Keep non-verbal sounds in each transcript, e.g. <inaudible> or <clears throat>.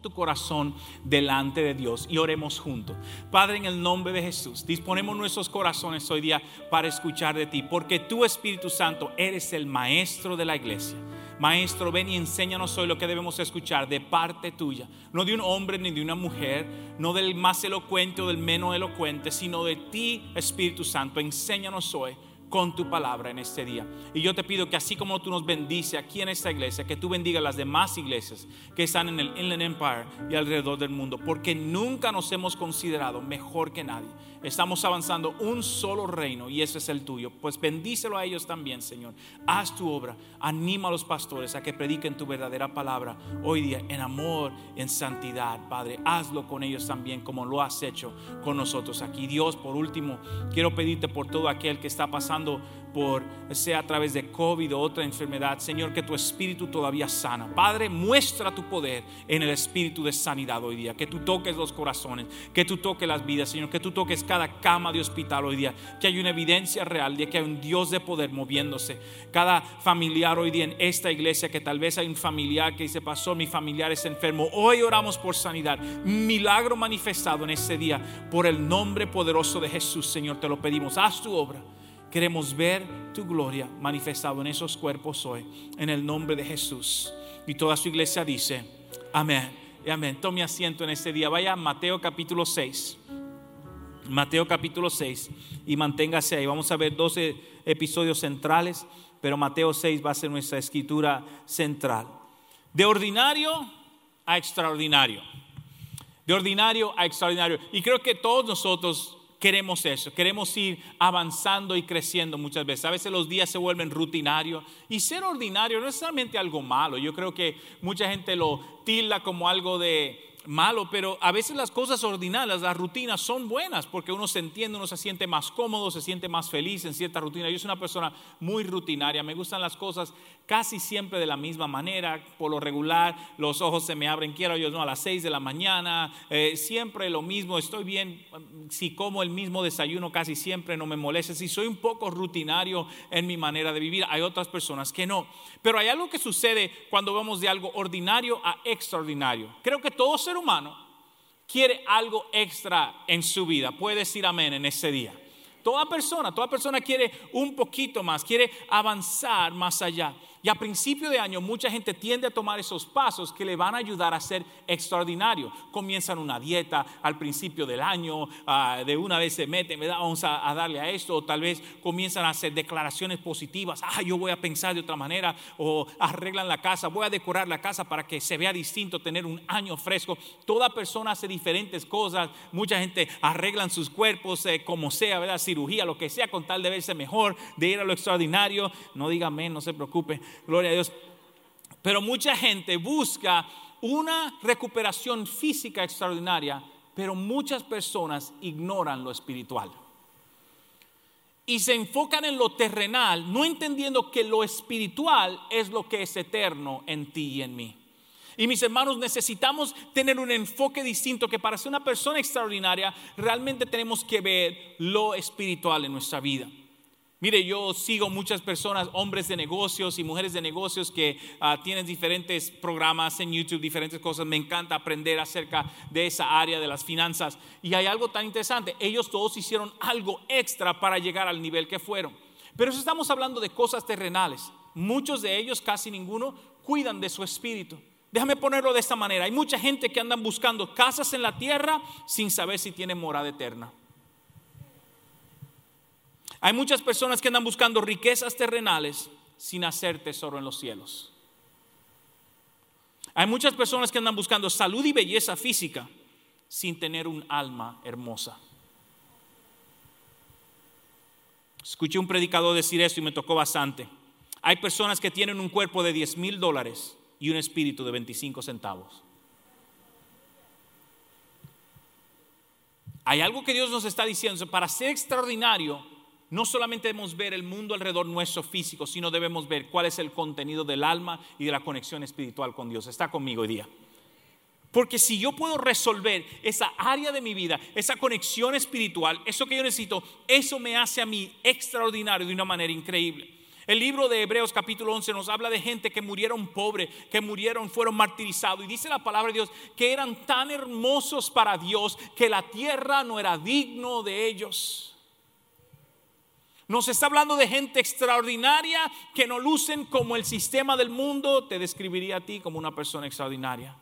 tu corazón delante de Dios y oremos juntos. Padre, en el nombre de Jesús, disponemos nuestros corazones hoy día para escuchar de ti, porque tú, Espíritu Santo, eres el maestro de la iglesia. Maestro, ven y enséñanos hoy lo que debemos escuchar de parte tuya, no de un hombre ni de una mujer, no del más elocuente o del menos elocuente, sino de ti, Espíritu Santo. Enséñanos hoy con tu palabra en este día. Y yo te pido que así como tú nos bendices aquí en esta iglesia, que tú bendigas las demás iglesias que están en el Inland Empire y alrededor del mundo, porque nunca nos hemos considerado mejor que nadie. Estamos avanzando un solo reino y ese es el tuyo. Pues bendícelo a ellos también, Señor. Haz tu obra. Anima a los pastores a que prediquen tu verdadera palabra hoy día en amor, en santidad, Padre. Hazlo con ellos también como lo has hecho con nosotros aquí. Dios, por último, quiero pedirte por todo aquel que está pasando por, sea a través de COVID o otra enfermedad, Señor, que tu espíritu todavía sana. Padre, muestra tu poder en el espíritu de sanidad hoy día, que tú toques los corazones, que tú toques las vidas, Señor, que tú toques cada cama de hospital hoy día, que hay una evidencia real de que hay un Dios de poder moviéndose. Cada familiar hoy día en esta iglesia, que tal vez hay un familiar que dice, pasó, mi familiar es enfermo, hoy oramos por sanidad, milagro manifestado en ese día, por el nombre poderoso de Jesús, Señor, te lo pedimos, haz tu obra. Queremos ver tu gloria manifestado en esos cuerpos hoy, en el nombre de Jesús. Y toda su iglesia dice, amén. Y amén. Tome asiento en este día. Vaya a Mateo capítulo 6. Mateo capítulo 6 y manténgase ahí. Vamos a ver 12 episodios centrales, pero Mateo 6 va a ser nuestra escritura central. De ordinario a extraordinario. De ordinario a extraordinario. Y creo que todos nosotros queremos eso, queremos ir avanzando y creciendo muchas veces. A veces los días se vuelven rutinarios y ser ordinario no es solamente algo malo. Yo creo que mucha gente lo tilda como algo de malo, pero a veces las cosas ordinarias, las rutinas son buenas porque uno se entiende, uno se siente más cómodo, se siente más feliz en cierta rutina. Yo soy una persona muy rutinaria, me gustan las cosas casi siempre de la misma manera, por lo regular los ojos se me abren, quiero yo no, a las 6 de la mañana, eh, siempre lo mismo, estoy bien, si como el mismo desayuno casi siempre no me molesta, si soy un poco rutinario en mi manera de vivir, hay otras personas que no, pero hay algo que sucede cuando vamos de algo ordinario a extraordinario. Creo que todo ser humano quiere algo extra en su vida, puede decir amén en ese día. Toda persona, toda persona quiere un poquito más, quiere avanzar más allá. Y a principio de año mucha gente tiende a tomar esos pasos que le van a ayudar a ser extraordinario. Comienzan una dieta al principio del año, ah, de una vez se meten, vamos a, darle a esto, o tal vez comienzan a hacer declaraciones positivas, ah, yo voy a pensar de otra manera, o arreglan la casa, voy a decorar la casa para que se vea distinto, tener un año fresco. Toda persona hace diferentes cosas, mucha gente arreglan sus cuerpos eh, como sea, ¿verdad? cirugía, lo que sea, con tal de verse mejor, de ir a lo extraordinario. No diga amén, no se preocupe gloria a Dios. Pero mucha gente busca una recuperación física extraordinaria, pero muchas personas ignoran lo espiritual. Y se enfocan en lo terrenal, no entendiendo que lo espiritual es lo que es eterno en ti y en mí. Y mis hermanos, necesitamos tener un enfoque distinto que para ser una persona extraordinaria realmente tenemos que ver lo espiritual en nuestra vida. Mire, yo sigo muchas personas, hombres de negocios y mujeres de negocios que ah, tienen diferentes programas en YouTube, diferentes cosas. Me encanta aprender acerca de esa área de las finanzas. Y hay algo tan interesante. Ellos todos hicieron algo extra para llegar al nivel que fueron. Pero eso estamos hablando de cosas terrenales. Muchos de ellos, casi ninguno, cuidan de su espíritu. Déjame ponerlo de esta manera. Hay mucha gente que andan buscando casas en la tierra sin saber si tienen morada eterna. Hay muchas personas que andan buscando riquezas terrenales sin hacer tesoro en los cielos. Hay muchas personas que andan buscando salud y belleza física sin tener un alma hermosa. Escuché un predicador decir esto y me tocó bastante. Hay personas que tienen un cuerpo de 10 mil dólares y un espíritu de 25 centavos. Hay algo que Dios nos está diciendo. Para ser extraordinario, no solamente debemos ver el mundo alrededor nuestro físico, sino debemos ver cuál es el contenido del alma y de la conexión espiritual con Dios. Está conmigo hoy día. Porque si yo puedo resolver esa área de mi vida, esa conexión espiritual, eso que yo necesito, eso me hace a mí extraordinario de una manera increíble. El libro de Hebreos capítulo 11 nos habla de gente que murieron pobres, que murieron, fueron martirizados. Y dice la palabra de Dios que eran tan hermosos para Dios que la tierra no era digno de ellos. Nos está hablando de gente extraordinaria que no lucen como el sistema del mundo te describiría a ti como una persona extraordinaria.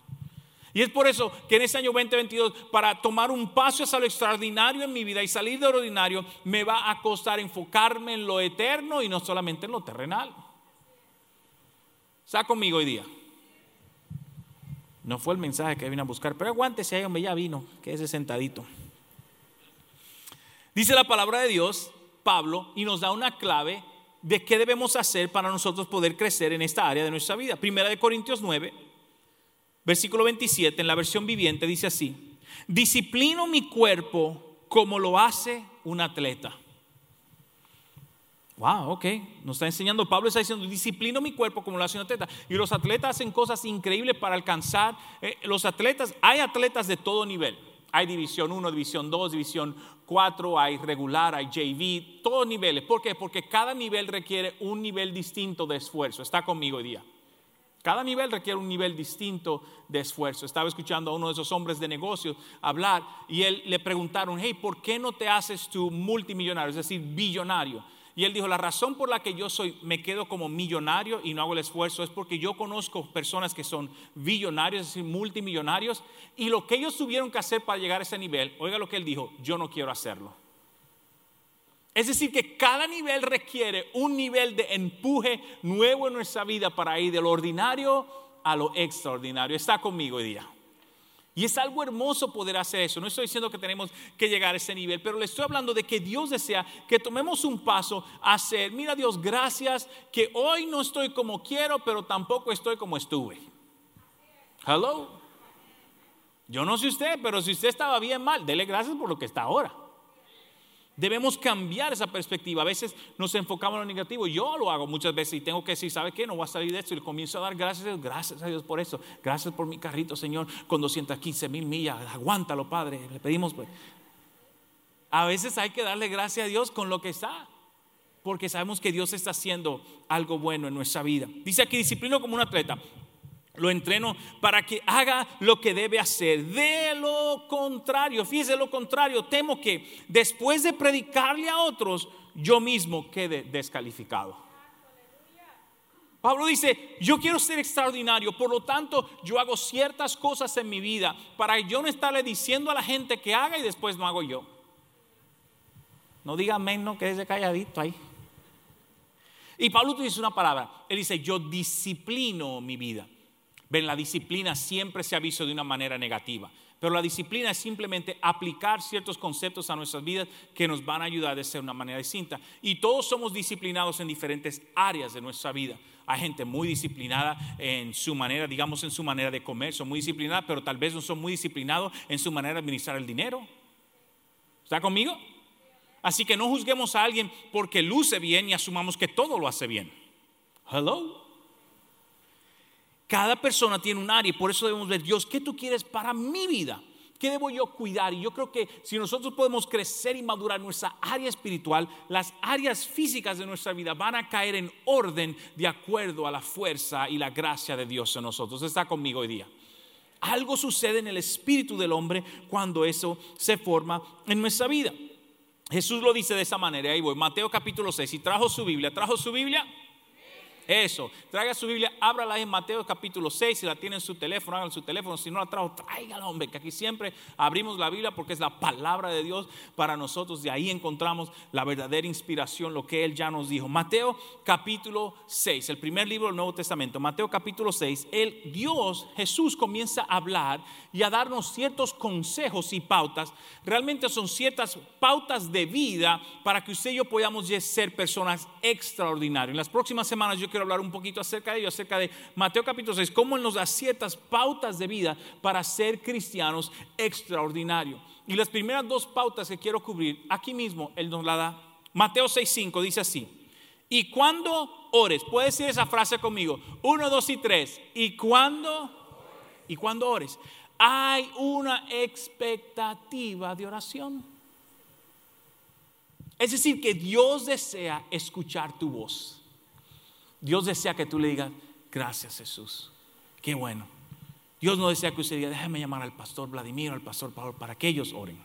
Y es por eso que en este año 2022, para tomar un paso hacia lo extraordinario en mi vida y salir de lo ordinario, me va a costar enfocarme en lo eterno y no solamente en lo terrenal. Está conmigo hoy día. No fue el mensaje que vine a buscar, pero aguántese ahí, hombre, ya vino, quédese sentadito. Dice la palabra de Dios, Pablo, y nos da una clave de qué debemos hacer para nosotros poder crecer en esta área de nuestra vida. Primera de Corintios 9, Versículo 27 en la versión viviente dice así, disciplino mi cuerpo como lo hace un atleta. Wow, ok, nos está enseñando, Pablo está diciendo, disciplino mi cuerpo como lo hace un atleta. Y los atletas hacen cosas increíbles para alcanzar, eh, los atletas, hay atletas de todo nivel. Hay división 1, división 2, división 4, hay regular, hay JV, todos niveles. ¿Por qué? Porque cada nivel requiere un nivel distinto de esfuerzo. Está conmigo hoy día. Cada nivel requiere un nivel distinto de esfuerzo. Estaba escuchando a uno de esos hombres de negocios hablar y él le preguntaron, hey, ¿por qué no te haces tú multimillonario, es decir, billonario? Y él dijo, la razón por la que yo soy, me quedo como millonario y no hago el esfuerzo es porque yo conozco personas que son billonarios, es decir, multimillonarios, y lo que ellos tuvieron que hacer para llegar a ese nivel, oiga lo que él dijo, yo no quiero hacerlo. Es decir, que cada nivel requiere un nivel de empuje nuevo en nuestra vida para ir de lo ordinario a lo extraordinario. Está conmigo hoy día. Y es algo hermoso poder hacer eso. No estoy diciendo que tenemos que llegar a ese nivel, pero le estoy hablando de que Dios desea que tomemos un paso a hacer, mira Dios, gracias que hoy no estoy como quiero, pero tampoco estoy como estuve. Hello. Yo no sé usted, pero si usted estaba bien mal, dele gracias por lo que está ahora. Debemos cambiar esa perspectiva. A veces nos enfocamos en lo negativo. Yo lo hago muchas veces y tengo que decir, ¿sabe qué? No voy a salir de esto. Y comienzo a dar gracias a Dios. Gracias a Dios por eso. Gracias por mi carrito, Señor, con 215 mil millas. Aguántalo, Padre. Le pedimos. Pues. A veces hay que darle gracias a Dios con lo que está. Porque sabemos que Dios está haciendo algo bueno en nuestra vida. Dice aquí, disciplino como un atleta lo entreno para que haga lo que debe hacer. De lo contrario, fíjese lo contrario, temo que después de predicarle a otros, yo mismo quede descalificado. Pablo dice, yo quiero ser extraordinario, por lo tanto yo hago ciertas cosas en mi vida para yo no estarle diciendo a la gente que haga y después no hago yo. No diga menos que ese calladito ahí. Y Pablo dice una palabra, él dice, yo disciplino mi vida. Ven, la disciplina siempre se ha visto de una manera negativa, pero la disciplina es simplemente aplicar ciertos conceptos a nuestras vidas que nos van a ayudar de ser una manera distinta. Y todos somos disciplinados en diferentes áreas de nuestra vida. Hay gente muy disciplinada en su manera, digamos, en su manera de comer, son muy disciplinadas, pero tal vez no son muy disciplinados en su manera de administrar el dinero. ¿Está conmigo? Así que no juzguemos a alguien porque luce bien y asumamos que todo lo hace bien. Hello. Cada persona tiene un área y por eso debemos ver, Dios, ¿qué tú quieres para mi vida? ¿Qué debo yo cuidar? Y yo creo que si nosotros podemos crecer y madurar nuestra área espiritual, las áreas físicas de nuestra vida van a caer en orden de acuerdo a la fuerza y la gracia de Dios en nosotros. Está conmigo hoy día. Algo sucede en el espíritu del hombre cuando eso se forma en nuestra vida. Jesús lo dice de esa manera. Ahí voy. Mateo capítulo 6. Y trajo su Biblia. ¿Trajo su Biblia? Eso. Traiga su Biblia, ábrala en Mateo capítulo 6. Si la tiene en su teléfono, hágala en su teléfono. Si no la trajo, tráigala, hombre. Que aquí siempre abrimos la Biblia porque es la palabra de Dios para nosotros. De ahí encontramos la verdadera inspiración, lo que Él ya nos dijo. Mateo capítulo 6, el primer libro del Nuevo Testamento. Mateo capítulo 6. El Dios, Jesús comienza a hablar y a darnos ciertos consejos y pautas. Realmente son ciertas pautas de vida para que usted y yo podamos ser personas extraordinarias. En las próximas semanas yo quiero hablar un poquito acerca de ello, acerca de Mateo capítulo 6, cómo nos da ciertas pautas de vida para ser cristianos extraordinarios. Y las primeras dos pautas que quiero cubrir, aquí mismo Él nos la da. Mateo 6.5 dice así, y cuando ores, puedes decir esa frase conmigo, uno, dos y tres, y cuando, y cuando ores, hay una expectativa de oración. Es decir, que Dios desea escuchar tu voz. Dios desea que tú le digas, gracias Jesús, qué bueno. Dios no desea que usted diga, déjame llamar al pastor Vladimir, al pastor Pablo, para que ellos oren.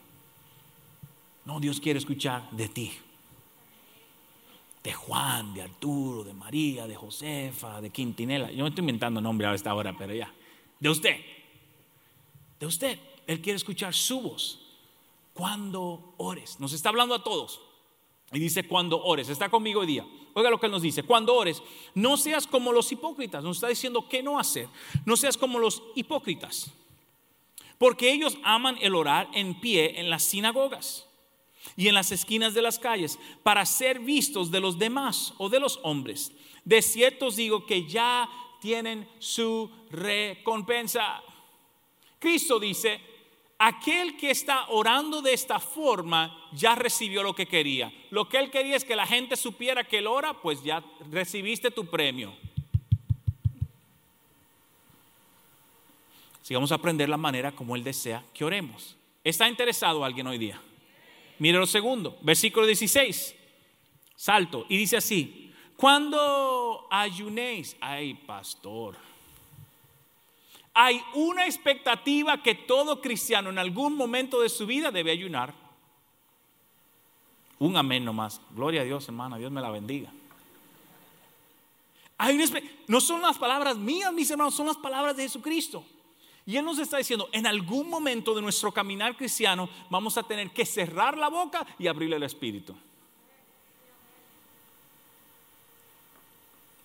No, Dios quiere escuchar de ti. De Juan, de Arturo, de María, de Josefa, de Quintinela. Yo no estoy inventando nombre a esta hora, pero ya. De usted. De usted. Él quiere escuchar su voz. Cuando ores. Nos está hablando a todos. Y dice, cuando ores. Está conmigo hoy día. Oiga lo que nos dice. Cuando ores, no seas como los hipócritas. Nos está diciendo qué no hacer. No seas como los hipócritas. Porque ellos aman el orar en pie en las sinagogas y en las esquinas de las calles para ser vistos de los demás o de los hombres. De cierto os digo que ya tienen su recompensa. Cristo dice, aquel que está orando de esta forma ya recibió lo que quería. Lo que él quería es que la gente supiera que él ora, pues ya recibiste tu premio. Si vamos a aprender la manera como él desea que oremos. ¿Está interesado alguien hoy día? Mire lo segundo, versículo 16. Salto y dice así: Cuando ayunéis, ay, pastor hay una expectativa que todo cristiano en algún momento de su vida debe ayunar. Un amén nomás. Gloria a Dios, hermana. Dios me la bendiga. No son las palabras mías, mis hermanos, son las palabras de Jesucristo. Y Él nos está diciendo, en algún momento de nuestro caminar cristiano vamos a tener que cerrar la boca y abrirle el espíritu.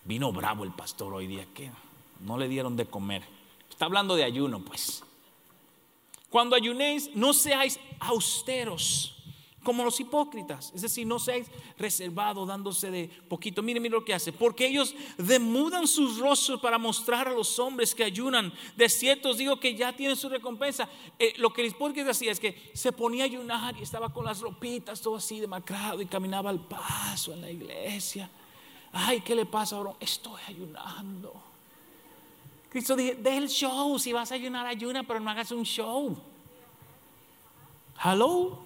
Vino bravo el pastor hoy día, que no le dieron de comer. Está hablando de ayuno, pues. Cuando ayunéis, no seáis austeros como los hipócritas. Es decir, no seáis reservados dándose de poquito. Mire, mire lo que hace. Porque ellos demudan sus rostros para mostrar a los hombres que ayunan. De cierto os digo que ya tienen su recompensa. Eh, lo que el hipócrita hacía es que se ponía a ayunar y estaba con las ropitas todo así demacrado y caminaba al paso en la iglesia. Ay, ¿qué le pasa ahora? Estoy ayunando. Cristo dijo, de el show, si vas a ayunar, ayuna, pero no hagas un show. Hello.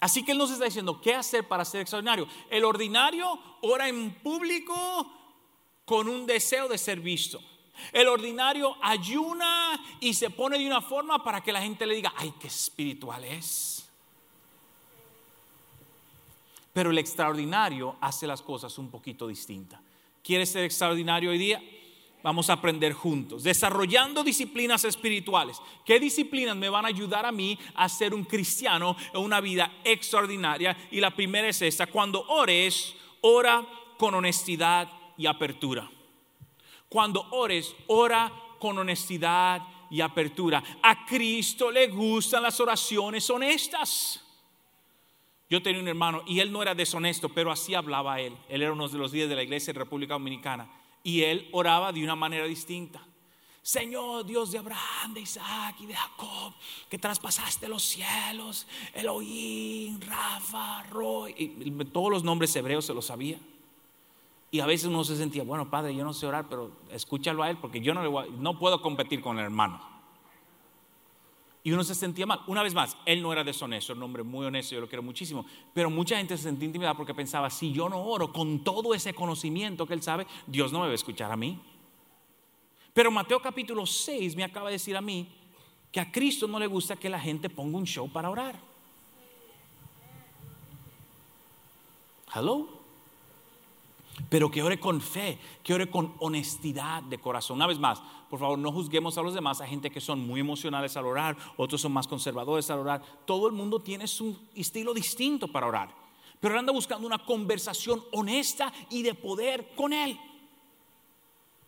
Así que Él nos está diciendo, ¿qué hacer para ser extraordinario? El ordinario ora en público con un deseo de ser visto. El ordinario ayuna y se pone de una forma para que la gente le diga, ay, qué espiritual es. Pero el extraordinario hace las cosas un poquito distintas. ¿Quieres ser extraordinario hoy día? Vamos a aprender juntos, desarrollando disciplinas espirituales. ¿Qué disciplinas me van a ayudar a mí a ser un cristiano en una vida extraordinaria? Y la primera es esta, cuando ores, ora con honestidad y apertura. Cuando ores, ora con honestidad y apertura. A Cristo le gustan las oraciones honestas. Yo tenía un hermano y él no era deshonesto, pero así hablaba él. Él era uno de los días de la iglesia de República Dominicana y él oraba de una manera distinta. Señor Dios de Abraham, de Isaac y de Jacob, que traspasaste los cielos, Elohim, Rafa, Roy, y todos los nombres hebreos se los sabía. Y a veces uno se sentía, bueno, padre, yo no sé orar, pero escúchalo a él porque yo no puedo competir con el hermano. Y uno se sentía mal. Una vez más, él no era deshonesto, un hombre muy honesto, yo lo quiero muchísimo. Pero mucha gente se sentía intimidada porque pensaba, si yo no oro con todo ese conocimiento que él sabe, Dios no me va a escuchar a mí. Pero Mateo capítulo 6 me acaba de decir a mí que a Cristo no le gusta que la gente ponga un show para orar. Hello pero que ore con fe, que ore con honestidad de corazón. Una vez más, por favor, no juzguemos a los demás, a gente que son muy emocionales al orar, otros son más conservadores al orar. Todo el mundo tiene su estilo distinto para orar, pero anda buscando una conversación honesta y de poder con Él.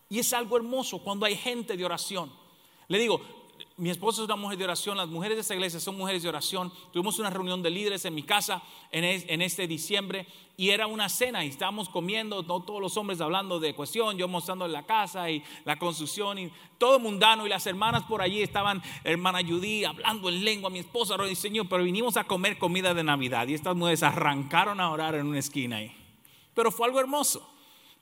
Y es algo hermoso cuando hay gente de oración. Le digo, mi esposa es una mujer de oración, las mujeres de esta iglesia son mujeres de oración. Tuvimos una reunión de líderes en mi casa en, este diciembre y era una cena y estábamos comiendo, todos los hombres hablando de cuestión, yo mostrando la casa y la construcción y todo mundano y las hermanas por allí estaban, hermana Judy, hablando en lengua, mi esposa, y Señor, pero vinimos a comer comida de Navidad y estas mujeres arrancaron a orar en una esquina ahí. Pero fue algo hermoso,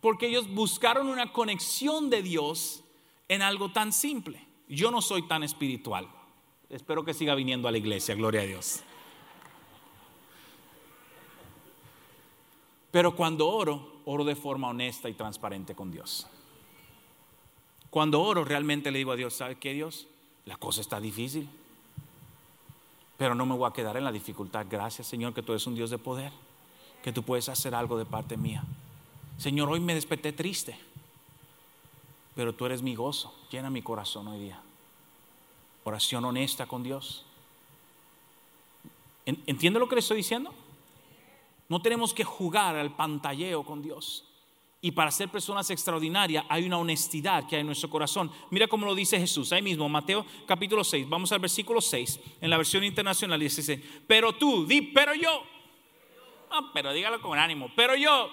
porque ellos buscaron una conexión de Dios en algo tan simple. Yo no soy tan espiritual. Espero que siga viniendo a la iglesia, gloria a Dios. Pero cuando oro, oro de forma honesta y transparente con Dios. Cuando oro, realmente le digo a Dios, ¿sabe qué Dios? La cosa está difícil. Pero no me voy a quedar en la dificultad. Gracias, Señor, que tú eres un Dios de poder. Que tú puedes hacer algo de parte mía. Señor, hoy me desperté triste. Pero tú eres mi gozo. Llena mi corazón hoy día. Oración honesta con Dios. ¿Entiende lo que le estoy diciendo? No tenemos que jugar al pantalleo con Dios. Y para ser personas extraordinarias hay una honestidad que hay en nuestro corazón. Mira cómo lo dice Jesús ahí mismo, Mateo capítulo 6. Vamos al versículo 6, en la versión internacional dice, pero tú, di, pero yo. Ah, pero dígalo con ánimo, pero yo.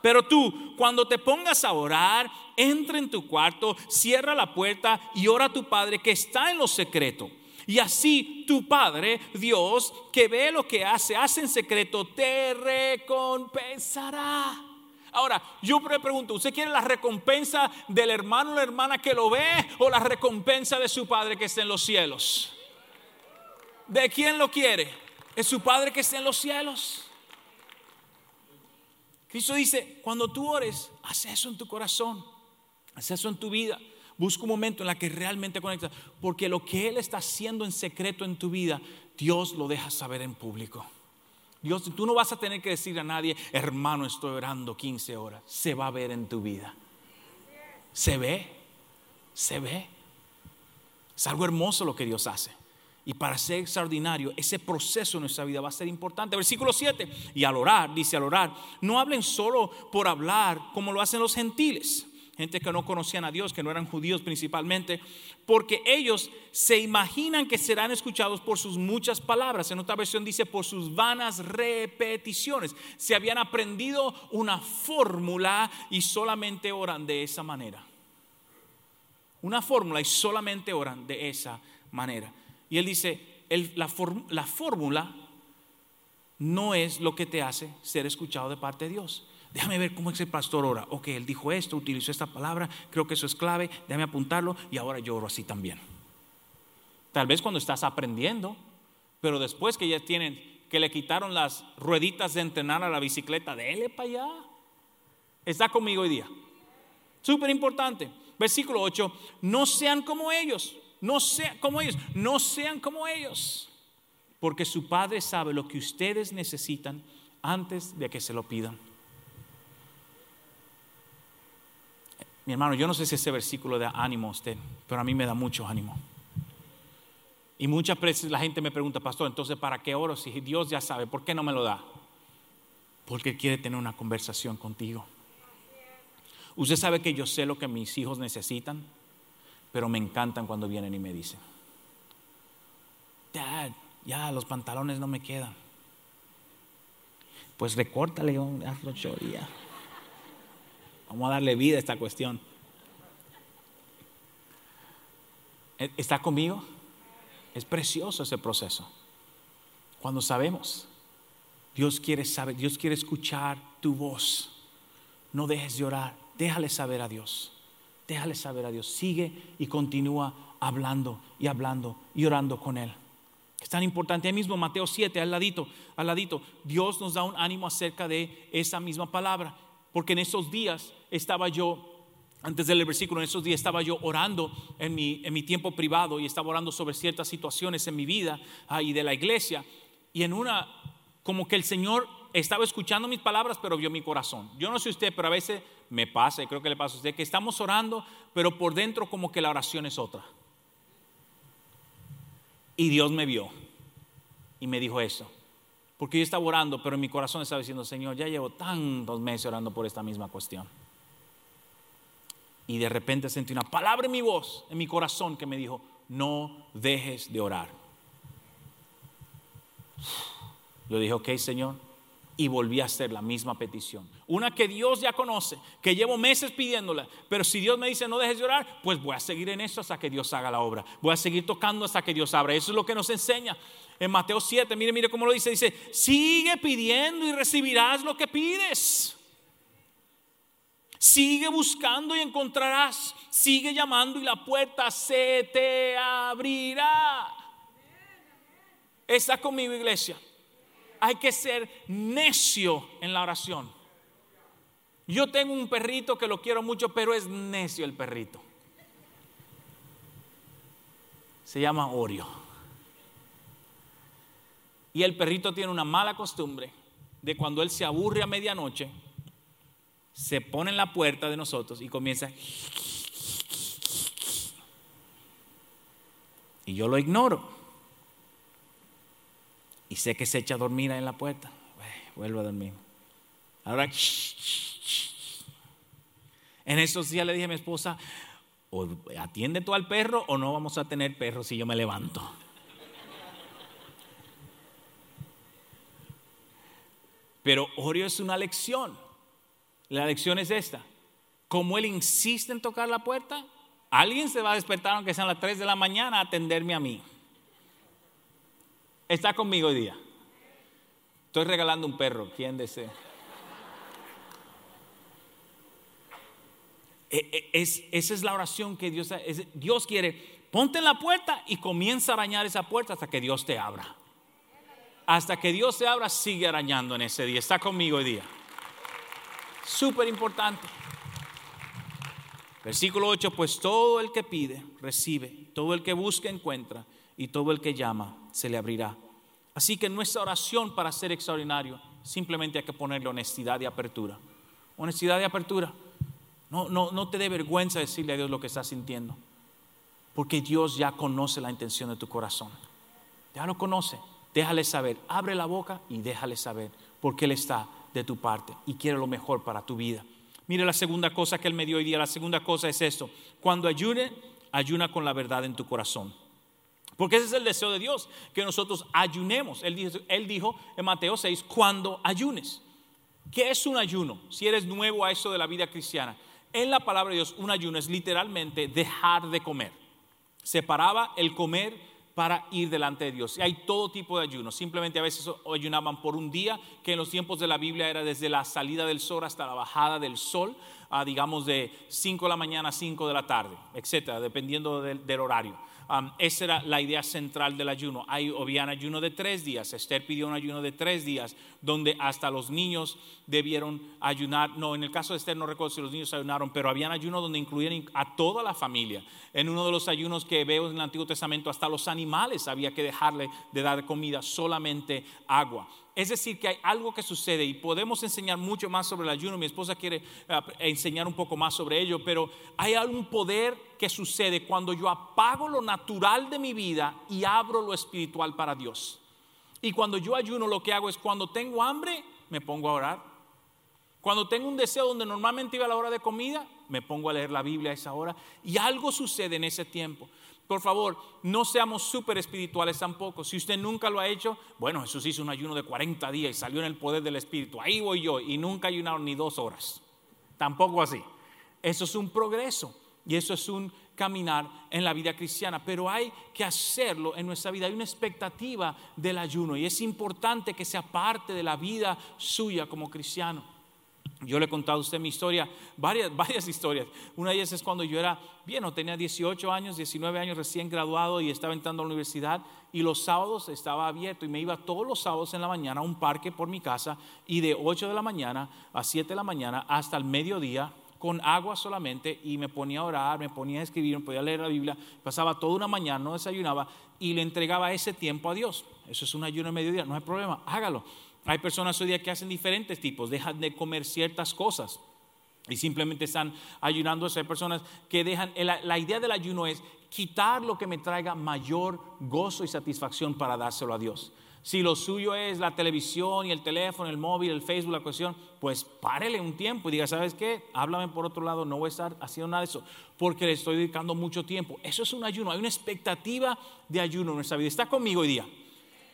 Pero tú, cuando te pongas a orar, entra en tu cuarto, cierra la puerta y ora a tu Padre que está en lo secreto y así tu Padre, Dios, que ve lo que hace, hace en secreto, te recompensará. Ahora, yo le pregunto, ¿usted quiere la recompensa del hermano o la hermana que lo ve o la recompensa de su Padre que está en los cielos? ¿De quién lo quiere? ¿Es su Padre que está en los cielos? Cristo dice, cuando tú ores, haz eso en tu corazón, haz eso en tu vida. Busca un momento en la que realmente conectas, porque lo que Él está haciendo en secreto en tu vida, Dios lo deja saber en público. Dios, tú no vas a tener que decir a nadie, hermano, estoy orando 15 horas. Se va a ver en tu vida. Se ve, se ve. Es algo hermoso lo que Dios hace. Y para ser extraordinario, ese proceso en nuestra vida va a ser importante. Versículo 7. Y al orar, dice al orar, no hablen solo por hablar como lo hacen los gentiles gente que no conocían a Dios, que no eran judíos principalmente, porque ellos se imaginan que serán escuchados por sus muchas palabras. En otra versión dice por sus vanas repeticiones. Se habían aprendido una fórmula y solamente oran de esa manera. Una fórmula y solamente oran de esa manera. Y él dice, la, la fórmula no es lo que te hace ser escuchado de parte de Dios. Déjame ver cómo es el pastor ora. Ok, él dijo esto, utilizó esta palabra, creo que eso es clave, déjame apuntarlo y ahora yo oro así también. Tal vez cuando estás aprendiendo, pero después que ya tienen, que le quitaron las rueditas de entrenar a la bicicleta, déle para allá. Está conmigo hoy día. Súper importante. Versículo 8, no sean como ellos, no sean como ellos, no sean como ellos, porque su Padre sabe lo que ustedes necesitan antes de que se lo pidan. Mi hermano, yo no sé si ese versículo da ánimo a usted, pero a mí me da mucho ánimo. Y muchas veces la gente me pregunta, pastor, entonces ¿para qué oro si Dios ya sabe? ¿Por qué no me lo da? Porque quiere tener una conversación contigo. Usted sabe que yo sé lo que mis hijos necesitan, pero me encantan cuando vienen y me dicen, Dad, ya los pantalones no me quedan. Pues recórtale, hazlo ya. Vamos a darle vida a esta cuestión. ¿E-, ¿Está conmigo? Es precioso ese proceso. Cuando sabemos, Dios quiere saber, Dios quiere escuchar tu voz. No dejes de orar, déjale saber a Dios. Déjale saber a Dios. Sigue y continúa hablando y hablando y orando con Él. Es tan importante. Ahí mismo Mateo 7, al ladito, al ladito, Dios nos da un ánimo acerca de esa misma palabra. Porque en esos días estaba yo, antes del versículo, en esos días estaba yo orando en mi, en mi tiempo privado y estaba orando sobre ciertas situaciones en mi vida ah, y de la iglesia. Y en una, como que el Señor estaba escuchando mis palabras, pero vio mi corazón. Yo no sé usted, pero a veces me pasa, y creo que le pasa a usted, que estamos orando, pero por dentro como que la oración es otra. Y Dios me vio y me dijo eso. Porque yo estaba orando, pero en mi corazón estaba diciendo, Señor, ya llevo tantos meses orando por esta misma cuestión. Y de repente sentí una palabra en mi voz, en mi corazón, que me dijo, no dejes de orar. Yo dije, ok, Señor, y volví a hacer la misma petición. Una que Dios ya conoce, que llevo meses pidiéndola, pero si Dios me dice no dejes de orar, pues voy a seguir en eso hasta que Dios haga la obra. Voy a seguir tocando hasta que Dios abra. Eso es lo que nos enseña en Mateo 7. Mire, mire cómo lo dice. Dice, sigue pidiendo y recibirás lo que pides. Sigue buscando y encontrarás. Sigue llamando y la puerta se te abrirá. Está conmigo, iglesia. hay que ser necio en la oración. Yo tengo un perrito que lo quiero mucho, pero es necio el perrito. Se llama Oreo. Y el perrito tiene una mala costumbre de cuando él se aburre a medianoche, se pone en la puerta de nosotros y comienza. Y yo lo ignoro. Y sé que se echa a dormir en la puerta. Vuelvo a dormir. Ahora, en esos días le dije a mi esposa, atiende tú al perro o no vamos a tener perro si yo me levanto. Pero Oreo es una lección. La lección es esta. Como él insiste en tocar la puerta, alguien se va a despertar aunque sean las 3 de la mañana a atenderme a mí. Está conmigo hoy día. Estoy regalando un perro. ¿Quién desea? E, e, esa es la oración que Dios, Dios quiere. Ponte en la puerta y comienza a arañar esa puerta hasta que Dios te abra hasta que Dios se abra, sigue arañando en ese día. Está conmigo hoy día. Súper importante. Versículo 8, pues todo el que pide, recibe, todo el que busca, encuentra, y todo el que llama, se le abrirá. Así que nuestra oración para ser extraordinario, simplemente hay que ponerle honestidad y apertura. Honestidad y apertura. No, no, no te dé vergüenza decirle a Dios lo que estás sintiendo, porque Dios ya conoce la intención de tu corazón. Ya lo conoce. Déjale saber, abre la boca y déjale saber, porque Él está de tu parte y quiere lo mejor para tu vida. Mire la segunda cosa que Él me dio hoy día, la segunda cosa es esto, cuando ayune, ayuna con la verdad en tu corazón. Porque ese es el deseo de Dios, que nosotros ayunemos. Él dijo, él dijo en Mateo 6, cuando ayunes. ¿Qué es un ayuno? Si eres nuevo a eso de la vida cristiana. En la palabra de Dios, un ayuno es literalmente dejar de comer. Separaba el comer para ir delante de Dios. Y hay todo tipo de ayunos. Simplemente a veces ayunaban por un día, que en los tiempos de la Biblia era desde la salida del sol hasta la bajada del sol, a, digamos de 5 de la mañana a 5 de la tarde, etcétera, dependiendo del horario esa era la idea central del ayuno. Había un ayuno de tres días. Esther pidió un ayuno de tres días, donde hasta los niños debieron ayunar. No, en el caso de Esther no recuerdo si los niños ayunaron, pero había un ayuno donde incluían a toda la familia. En uno de los ayunos que veo en el Antiguo Testamento, hasta los animales había que dejarle de dar comida, solamente agua. Es decir, que hay algo que sucede y podemos enseñar mucho más sobre el ayuno. Mi esposa quiere eh, enseñar un poco más sobre ello, pero hay algún poder que sucede cuando yo apago lo natural de mi vida y abro lo espiritual para Dios. Y cuando yo ayuno, lo que hago es cuando tengo hambre, me pongo a orar. Cuando tengo un deseo donde normalmente iba a la hora de comida, me pongo a leer la Biblia a esa hora. Y algo sucede en ese tiempo. Por favor, no seamos súper espirituales tampoco. Si usted nunca lo ha hecho, bueno, Jesús hizo un ayuno de 40 días y salió en el poder del Espíritu. Ahí voy yo y nunca ayunaron ni dos horas. Tampoco así. Eso es un progreso y eso es un caminar en la vida cristiana, pero hay que hacerlo en nuestra vida. Hay una expectativa del ayuno y es importante que sea parte de la vida suya como cristiano. Yo le he contado a usted mi historia, varias, <laughs> varias historias. Una de ellas es cuando yo era bien, no tenía 18 años, 19 años recién graduado y estaba entrando a la universidad y los sábados estaba abierto y me iba todos los sábados en la mañana a un parque por mi casa y de 8 de la mañana a 7 de la mañana hasta el mediodía con agua solamente y me ponía a orar, me ponía a escribir, me podía leer la Biblia, pasaba toda una mañana, no desayunaba y le entregaba ese tiempo a Dios. Eso es un ayuno de mediodía, no hay problema, hágalo. Hay personas hoy día que hacen diferentes tipos, dejan de comer ciertas cosas y simplemente están ayunando. Hay personas que dejan, la, idea del ayuno es quitar lo que me traiga mayor gozo y satisfacción para dárselo a Dios. Si lo suyo es la televisión y el teléfono, el móvil, el Facebook, la cuestión, pues párele un tiempo y diga, ¿sabes qué? Háblame por otro lado, no voy a estar haciendo nada de eso porque le estoy dedicando mucho tiempo. Eso es un ayuno, hay una expectativa de ayuno en nuestra vida. ¿Está conmigo hoy día?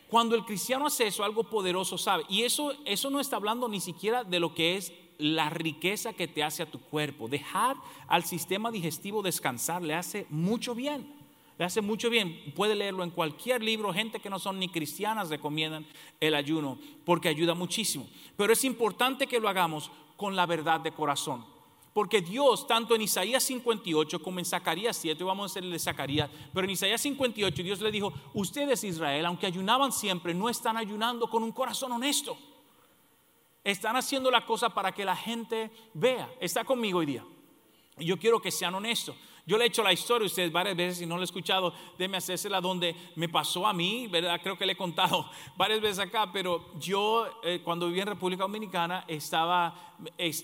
Cuando el cristiano hace eso, algo poderoso sabe. Y eso, eso no está hablando ni siquiera de lo que es la riqueza que te hace a tu cuerpo. Dejar al sistema digestivo descansar le hace mucho bien. Le hace mucho bien. Puede leerlo en cualquier libro. Gente que no son ni cristianas recomiendan el ayuno porque ayuda muchísimo. Pero es importante que lo hagamos con la verdad de corazón. Porque Dios, tanto en Isaías 58 como en Zacarías 7, vamos a hacer el de Zacarías, pero en Isaías 58 Dios le dijo, ustedes Israel, aunque ayunaban siempre, no están ayunando con un corazón honesto. Están haciendo la cosa para que la gente vea. Está conmigo hoy día. Y yo quiero que sean honestos. Yo le he hecho la historia a ustedes varias veces y no lo he escuchado, déme hacérsela donde me pasó a mí, ¿verdad? Creo que le he contado <laughs> varias veces acá, pero yo eh, cuando viví en República Dominicana estaba,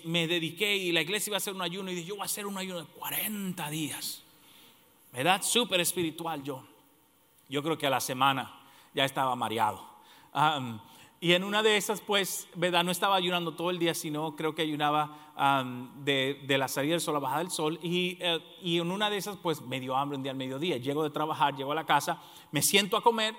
me dediqué y la iglesia iba a hacer un ayuno y dije, yo voy a hacer un ayuno de 40 días, ¿verdad? Súper espiritual yo. Yo creo que a la semana ya estaba mareado. Y en una de esas, pues, ¿verdad? No estaba ayunando todo el día, sino creo que ayunaba de, la salida del sol a la bajada del sol. Eh, y, en una de esas, pues, me dio hambre un día al mediodía. Llego de trabajar, llego a la casa, me siento a comer,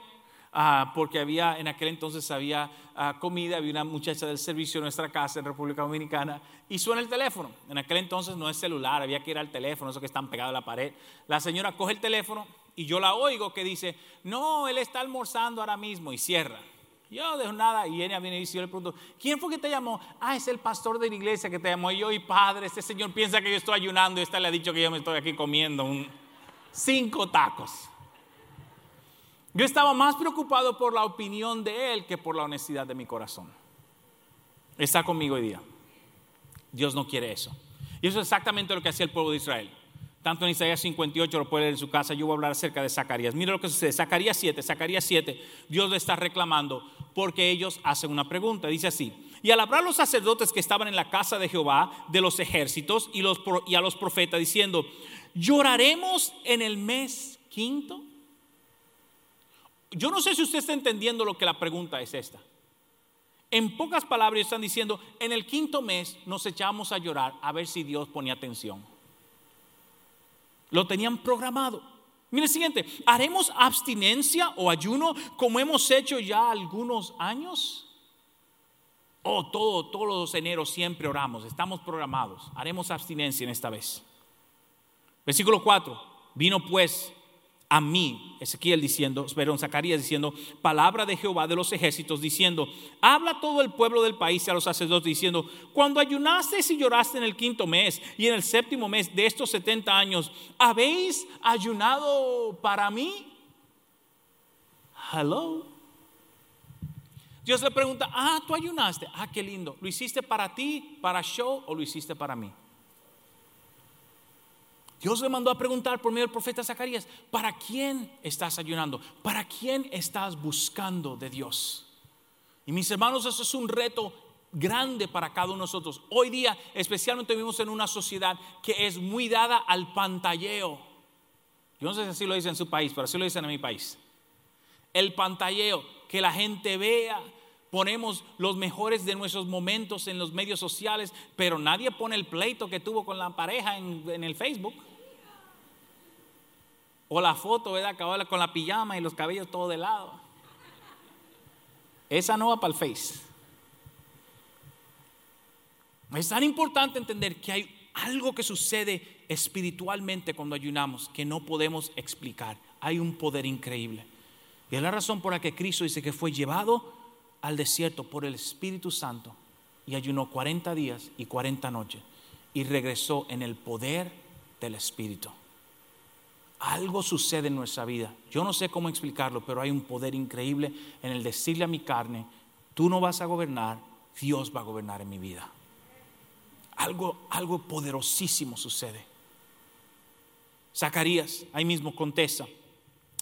ah, porque había, en aquel entonces había ah, comida, había una muchacha del servicio en nuestra casa en República Dominicana, y suena el teléfono. En aquel entonces no es celular, había que ir al teléfono, eso que están pegados a la pared. La señora coge el teléfono y yo la oigo que dice, no, él está almorzando ahora mismo, y cierra. Yo dejo nada y ella viene y yo le pregunto, ¿quién fue que te llamó? Ah, es el pastor de la iglesia que te llamó. Y yo, y padre, este señor piensa que yo estoy ayunando y esta le ha dicho que yo me estoy aquí comiendo cinco tacos. Yo estaba más preocupado por la opinión de él que por la honestidad de mi corazón. Está conmigo hoy día. Dios no quiere eso. Y eso es exactamente lo que hacía el pueblo de Israel. Tanto en Isaías 58 lo puede leer en su casa. Yo voy a hablar acerca de Zacarías. Mira lo que sucede. Zacarías 7, Zacarías 7, Dios le está reclamando porque ellos hacen una pregunta. Dice así. Y al hablar los sacerdotes que estaban en la casa de Jehová, de los ejércitos, y, los, y a los profetas, diciendo, lloraremos en el mes quinto. Yo no sé si usted está entendiendo lo que la pregunta es esta. En pocas palabras están diciendo, en el quinto mes nos echamos a llorar a ver si Dios ponía atención. Lo tenían programado. Mire el siguiente, ¿haremos abstinencia o ayuno como hemos hecho ya algunos años? O oh, todo, todos los eneros siempre oramos, estamos programados. Haremos abstinencia en esta vez. Versículo 4. Vino pues a mí, Ezequiel diciendo, perdón, Zacarías diciendo, palabra de Jehová de los ejércitos, diciendo, habla todo el pueblo del país y a los sacerdotes, diciendo, cuando ayunaste y lloraste en el quinto mes y en el séptimo mes de estos 70 años, ¿habéis ayunado para mí? Hello. Dios le pregunta, ah, tú ayunaste, ah, qué lindo, ¿lo hiciste para ti, para show o lo hiciste para mí? Dios le mandó a preguntar por medio del profeta Zacarías, ¿para quién estás ayunando? ¿Para quién estás buscando de Dios? Y mis hermanos, eso es un reto grande para cada uno de nosotros. Hoy día, especialmente vivimos en una sociedad que es muy dada al pantalleo. Yo no sé si así lo dicen en su país, pero así lo dicen en mi país. El pantalleo, que la gente vea, ponemos los mejores de nuestros momentos en los medios sociales, pero nadie pone el pleito que tuvo con la pareja en, el Facebook. O la foto, ¿verdad? con la pijama y los cabellos todo de lado. Esa no va para el Face. Es tan importante entender que hay algo que sucede espiritualmente cuando ayunamos que no podemos explicar. Hay un poder increíble. Y es la razón por la que Cristo dice que fue llevado al desierto por el Espíritu Santo y ayunó 40 días y 40 noches y regresó en el poder del Espíritu. Algo sucede en nuestra vida. Yo no sé cómo explicarlo, pero hay un poder increíble en el decirle a mi carne, tú no vas a gobernar, Dios va a gobernar en mi vida. Algo, algo poderosísimo sucede. Zacarías ahí mismo contesta.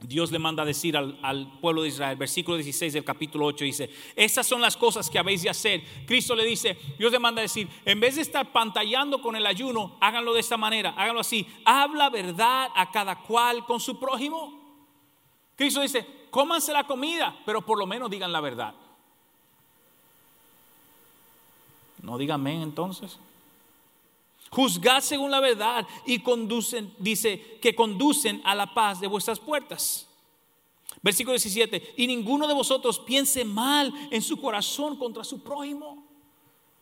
Dios le manda a decir al, pueblo de Israel, versículo 16 del capítulo 8 dice, estas son las cosas que habéis de hacer. Cristo le dice, Dios le manda a decir, en vez de estar pantallando con el ayuno, háganlo de esta manera, háganlo así, habla verdad a cada cual con su prójimo. Cristo dice, cómanse la comida, pero por lo menos digan la verdad. No díganme entonces. Juzgad según la verdad y conducen, dice, que conducen a la paz de vuestras puertas. Versículo 17, y ninguno de vosotros piense mal en su corazón contra su prójimo.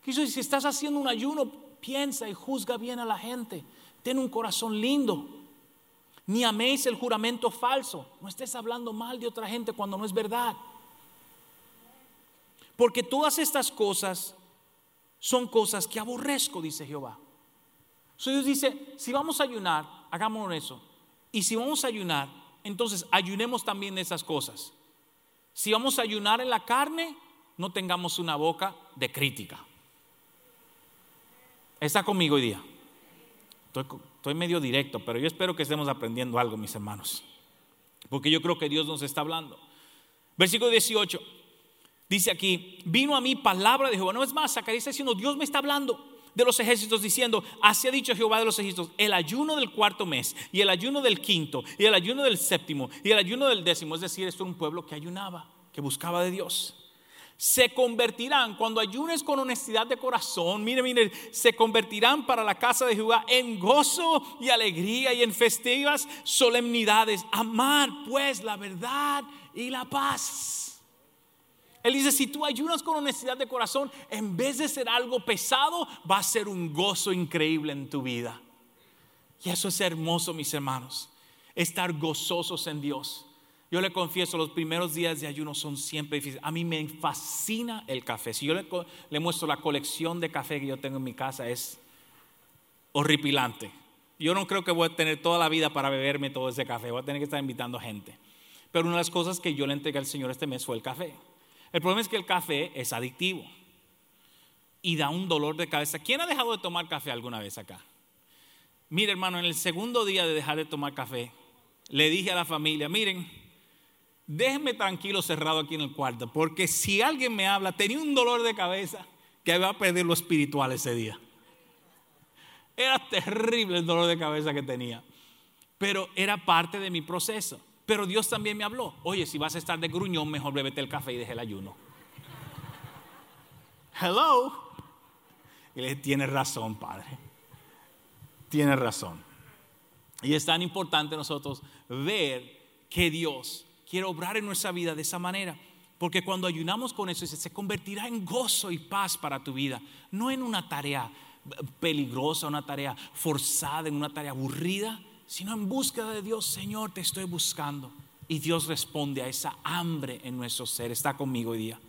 Quiso si estás haciendo un ayuno, piensa y juzga bien a la gente. Ten un corazón lindo. Ni améis el juramento falso. No estés hablando mal de otra gente cuando no es verdad. Porque todas estas cosas son cosas que aborrezco, dice Jehová. Dios dice, si vamos a ayunar, hagámoslo eso. Y si vamos a ayunar, entonces ayunemos también esas cosas. Si vamos a ayunar en la carne, no tengamos una boca de crítica. ¿Está conmigo hoy día? Estoy, medio directo, pero yo espero que estemos aprendiendo algo, mis hermanos. Porque yo creo que Dios nos está hablando. Versículo 18. Dice aquí, vino a mí palabra de Jehová. No es más, Zacarías está diciendo, Dios me está hablando de los ejércitos diciendo, así ha dicho Jehová de los ejércitos, el ayuno del cuarto mes y el ayuno del quinto y el ayuno del séptimo y el ayuno del décimo, es decir, esto era un pueblo que ayunaba, que buscaba de Dios. Se convertirán, cuando ayunes con honestidad de corazón, mire, mire, se convertirán para la casa de Jehová en gozo y alegría y en festivas solemnidades. Amar pues la verdad y la paz él dice, si tú ayunas con honestidad de corazón, en vez de ser algo pesado, va a ser un gozo increíble en tu vida. Y eso es hermoso, mis hermanos, estar gozosos en Dios. Yo le confieso, los primeros días de ayuno son siempre difíciles. A mí me fascina el café. Si yo le, muestro la colección de café que yo tengo en mi casa, es horripilante. Yo no creo que voy a tener toda la vida para beberme todo ese café. Voy a tener que estar invitando gente. Pero una de las cosas que yo le entregué al Señor este mes fue el café. El problema es que el café es adictivo y da un dolor de cabeza. ¿Quién ha dejado de tomar café alguna vez acá? Mire, hermano, en el segundo día de dejar de tomar café, le dije a la familia, miren, déjenme tranquilo cerrado aquí en el cuarto, porque si alguien me habla, tenía un dolor de cabeza que iba a perder lo espiritual ese día. Era terrible el dolor de cabeza que tenía, pero era parte de mi proceso. Pero Dios también me habló. Oye, si vas a estar de gruñón, mejor bébete el café y deje el ayuno. Hello. Y le dije, tienes razón, Padre. Tienes razón. Y es tan importante nosotros ver que Dios quiere obrar en nuestra vida de esa manera. Porque cuando ayunamos con eso, se convertirá en gozo y paz para tu vida. No en una tarea peligrosa, una tarea forzada, en una tarea aburrida, sino en búsqueda de Dios, Señor, te estoy buscando. Y Dios responde a esa hambre en nuestro ser. Está conmigo hoy día.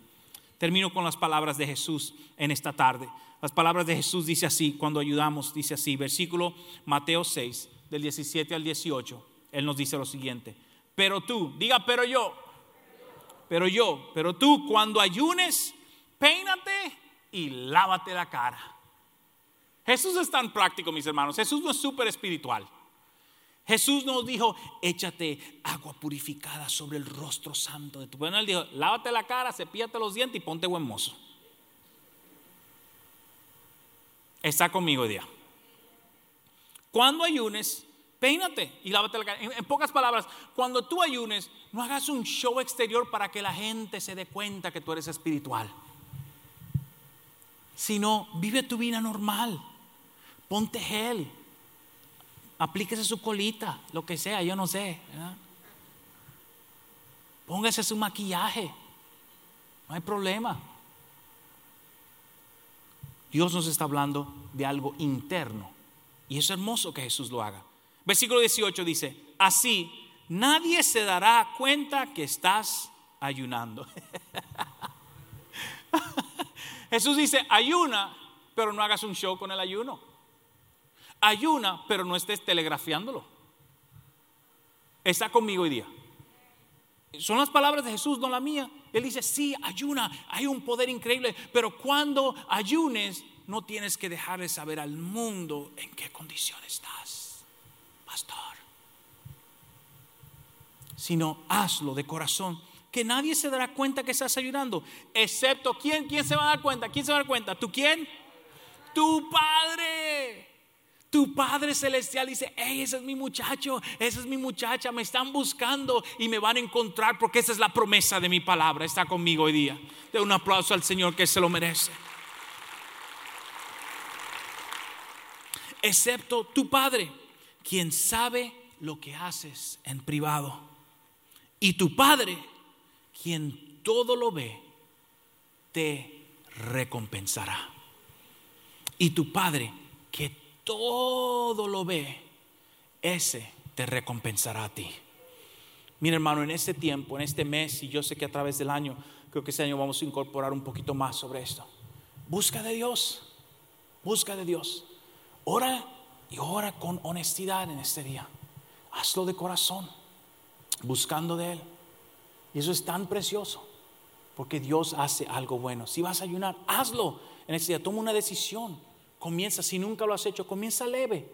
Termino con las palabras de Jesús en esta tarde. Las palabras de Jesús dice así, cuando ayudamos, dice así, versículo Mateo 6, del 17 al 18. Él nos dice lo siguiente, pero tú, diga, pero yo, pero yo, pero tú cuando ayunes, peínate y lávate la cara. Jesús es tan práctico, mis hermanos. Jesús no es súper espiritual. Jesús nos dijo, échate agua purificada sobre el rostro santo de tu Bueno, él dijo, lávate la cara, cepíllate los dientes y ponte buen mozo. Está conmigo hoy día. Cuando ayunes, peínate y lávate la cara. En, pocas palabras, cuando tú ayunes, no hagas un show exterior para que la gente se dé cuenta que tú eres espiritual. Sino, vive tu vida normal. Ponte gel aplíquese su colita, lo que sea, yo no sé. Póngase su maquillaje, no hay problema. Dios nos está hablando de algo interno y es hermoso que Jesús lo haga. Versículo 18 dice, así nadie se dará cuenta que estás ayunando. <laughs> Jesús dice, ayuna, pero no hagas un show con el ayuno ayuna, pero no estés telegrafiándolo. Está conmigo hoy día. Son las palabras de Jesús, no la mía. Él dice, sí, ayuna, hay un poder increíble, pero cuando ayunes, no tienes que dejar de saber al mundo en qué condición estás, pastor. Sino hazlo de corazón, que nadie se dará cuenta que estás ayunando, excepto quién, quién se va a dar cuenta, quién se va a dar cuenta, ¿tú quién? Tu padre. Tu Padre Celestial dice, hey, ese es mi muchacho, esa es mi muchacha, me están buscando y me van a encontrar porque esa es la promesa de mi palabra. Está conmigo hoy día. De un aplauso al Señor que se lo merece. Excepto tu Padre, quien sabe lo que haces en privado. Y tu Padre, quien todo lo ve, te recompensará. Y tu Padre, que todo lo ve, ese te recompensará a ti. Mira hermano, en este tiempo, en este mes, y yo sé que a través del año, creo que este año vamos a incorporar un poquito más sobre esto. Busca de Dios, busca de Dios. Ora Y ora con honestidad en este día. Hazlo de corazón, buscando de Él. Y eso es tan precioso, porque Dios hace algo bueno. Si vas a ayunar, hazlo en este día. Toma una decisión. Comienza, si nunca lo has hecho, comienza leve.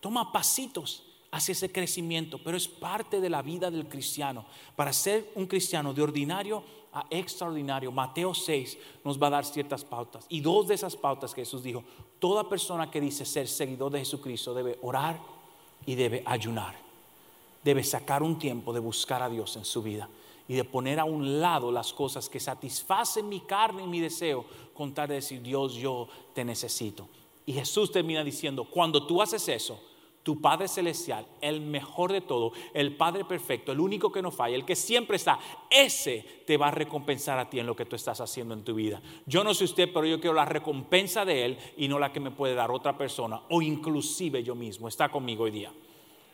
Toma pasitos hacia ese crecimiento, pero es parte de la vida del cristiano. Para ser un cristiano de ordinario a extraordinario, Mateo 6 nos va a dar ciertas pautas. Y dos de esas pautas que Jesús dijo, toda persona que dice ser seguidor de Jesucristo debe orar y debe ayunar. Debe sacar un tiempo de buscar a Dios en su vida y de poner a un lado las cosas que satisfacen mi carne y mi deseo, con tal de decir, Dios, yo te necesito. Y Jesús termina diciendo, cuando tú haces eso, tu Padre Celestial, el mejor de todo, el Padre perfecto, el único que no falla, el que siempre está, ese te va a recompensar a ti en lo que tú estás haciendo en tu vida. Yo no sé usted, pero yo quiero la recompensa de Él y no la que me puede dar otra persona o inclusive yo mismo. Está conmigo hoy día.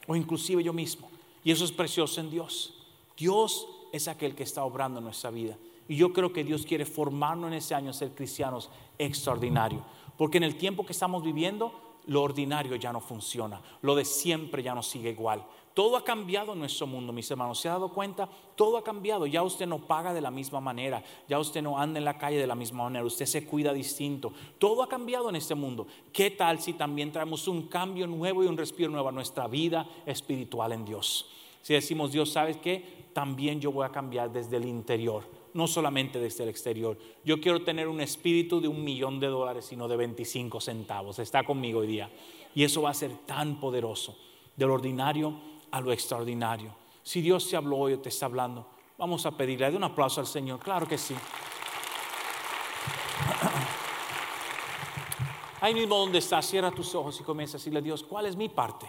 O inclusive yo mismo. Y eso es precioso en Dios. Dios es aquel que está obrando en nuestra vida. Y yo creo que Dios quiere formarnos en ese año, ser cristianos extraordinarios. Porque en el tiempo que estamos viviendo, lo ordinario ya no funciona, lo de siempre ya no sigue igual. Todo ha cambiado en nuestro mundo, mis hermanos. ¿Se ha dado cuenta? Todo ha cambiado. Ya usted no paga de la misma manera. Ya usted no anda en la calle de la misma manera. Usted se cuida distinto. Todo ha cambiado en este mundo. ¿Qué tal si también traemos un cambio nuevo y un respiro nuevo a nuestra vida espiritual en Dios? Si decimos, Dios, ¿sabes qué? También yo voy a cambiar desde el interior no solamente desde el exterior. Yo quiero tener un espíritu de un millón de dólares, sino de 25 centavos. Está conmigo hoy día. Y eso va a ser tan poderoso, del ordinario a lo extraordinario. Si Dios te habló hoy o te está hablando, vamos a pedirle. de un aplauso al Señor. Claro que sí. <clears throat> Ahí mismo donde estás, cierra tus ojos y comienza a decirle a Dios, ¿cuál es mi parte?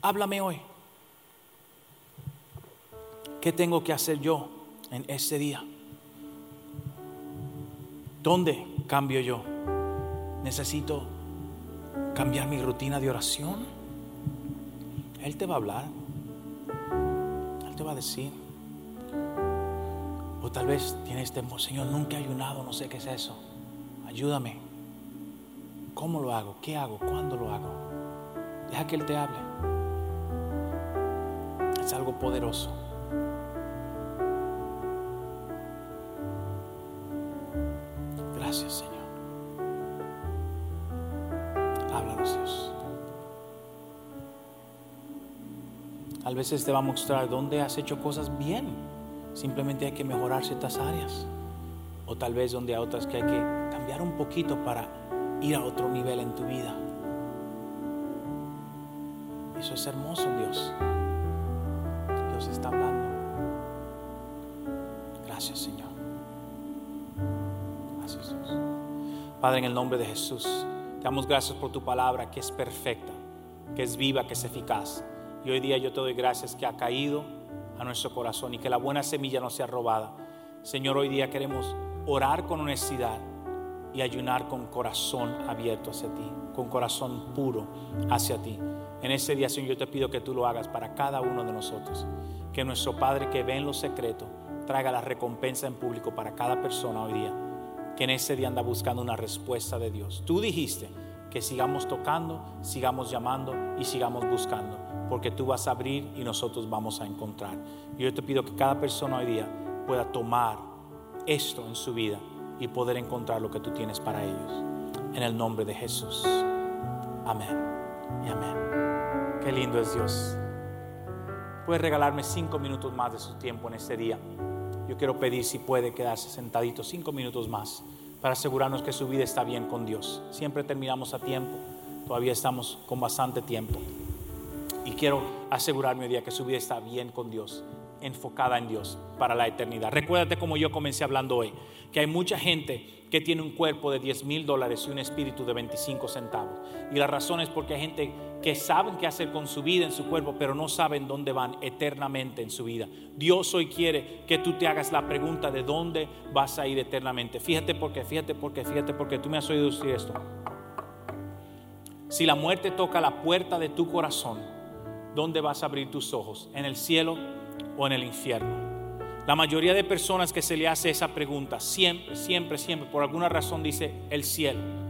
Háblame hoy. ¿Qué tengo que hacer yo? En ese día. ¿Dónde cambio yo? Necesito cambiar mi rutina de oración. Él te va a hablar. Él te va a decir. O tal vez tienes temor, Señor, nunca he ayunado, no sé qué es eso. Ayúdame. ¿Cómo lo hago? ¿Qué hago? ¿Cuándo lo hago? Deja que Él te hable. Es algo poderoso. Veces te va a mostrar dónde has hecho cosas bien. Simplemente hay que mejorar ciertas áreas. O tal vez donde hay otras que hay que cambiar un poquito para ir a otro nivel en tu vida. Eso es hermoso, Dios. Dios está hablando. Gracias, Señor. Padre, en el nombre de Jesús, te damos gracias por tu palabra que es perfecta, que es viva, que es eficaz. Y hoy día yo te doy gracias que ha caído a nuestro corazón y que la buena semilla no sea robada. Señor, hoy día queremos orar con honestidad y ayunar con corazón abierto hacia ti, con corazón puro hacia ti. En ese día, Señor, yo te pido que tú lo hagas para cada uno de nosotros. Que nuestro Padre que ve en lo secreto traiga la recompensa en público para cada persona hoy día que en ese día anda buscando una respuesta de Dios. Tú dijiste que sigamos tocando, sigamos llamando y sigamos buscando, porque tú vas a abrir y nosotros vamos a encontrar. Yo te pido que cada persona hoy día pueda tomar esto en su vida y poder encontrar lo que tú tienes para ellos. En el nombre de Jesús. Amén y amén. Qué lindo es Dios. Puede regalarme cinco minutos más de su tiempo en este día. Yo quiero pedir si puede quedarse sentadito cinco minutos más para asegurarnos que su vida está bien con Dios. Siempre terminamos a tiempo, todavía estamos con bastante tiempo. Y quiero asegurarme hoy día que su vida está bien con Dios, enfocada en Dios para la eternidad. Recuérdate como yo comencé hablando hoy, que hay mucha gente que tiene un cuerpo de 10 mil dólares y un espíritu de 25 centavos. Y la razón es porque hay gente que saben qué hacer con su vida en su cuerpo, pero no saben dónde van eternamente en su vida. Dios hoy quiere que tú te hagas la pregunta de dónde vas a ir eternamente. Fíjate por qué, fíjate por qué, fíjate porque tú me has oído decir esto. Si la muerte toca la puerta de tu corazón, ¿dónde vas a abrir tus ojos? ¿En el cielo o en el infierno? La mayoría de personas que se le hace esa pregunta, siempre, siempre, siempre, por alguna razón dice el cielo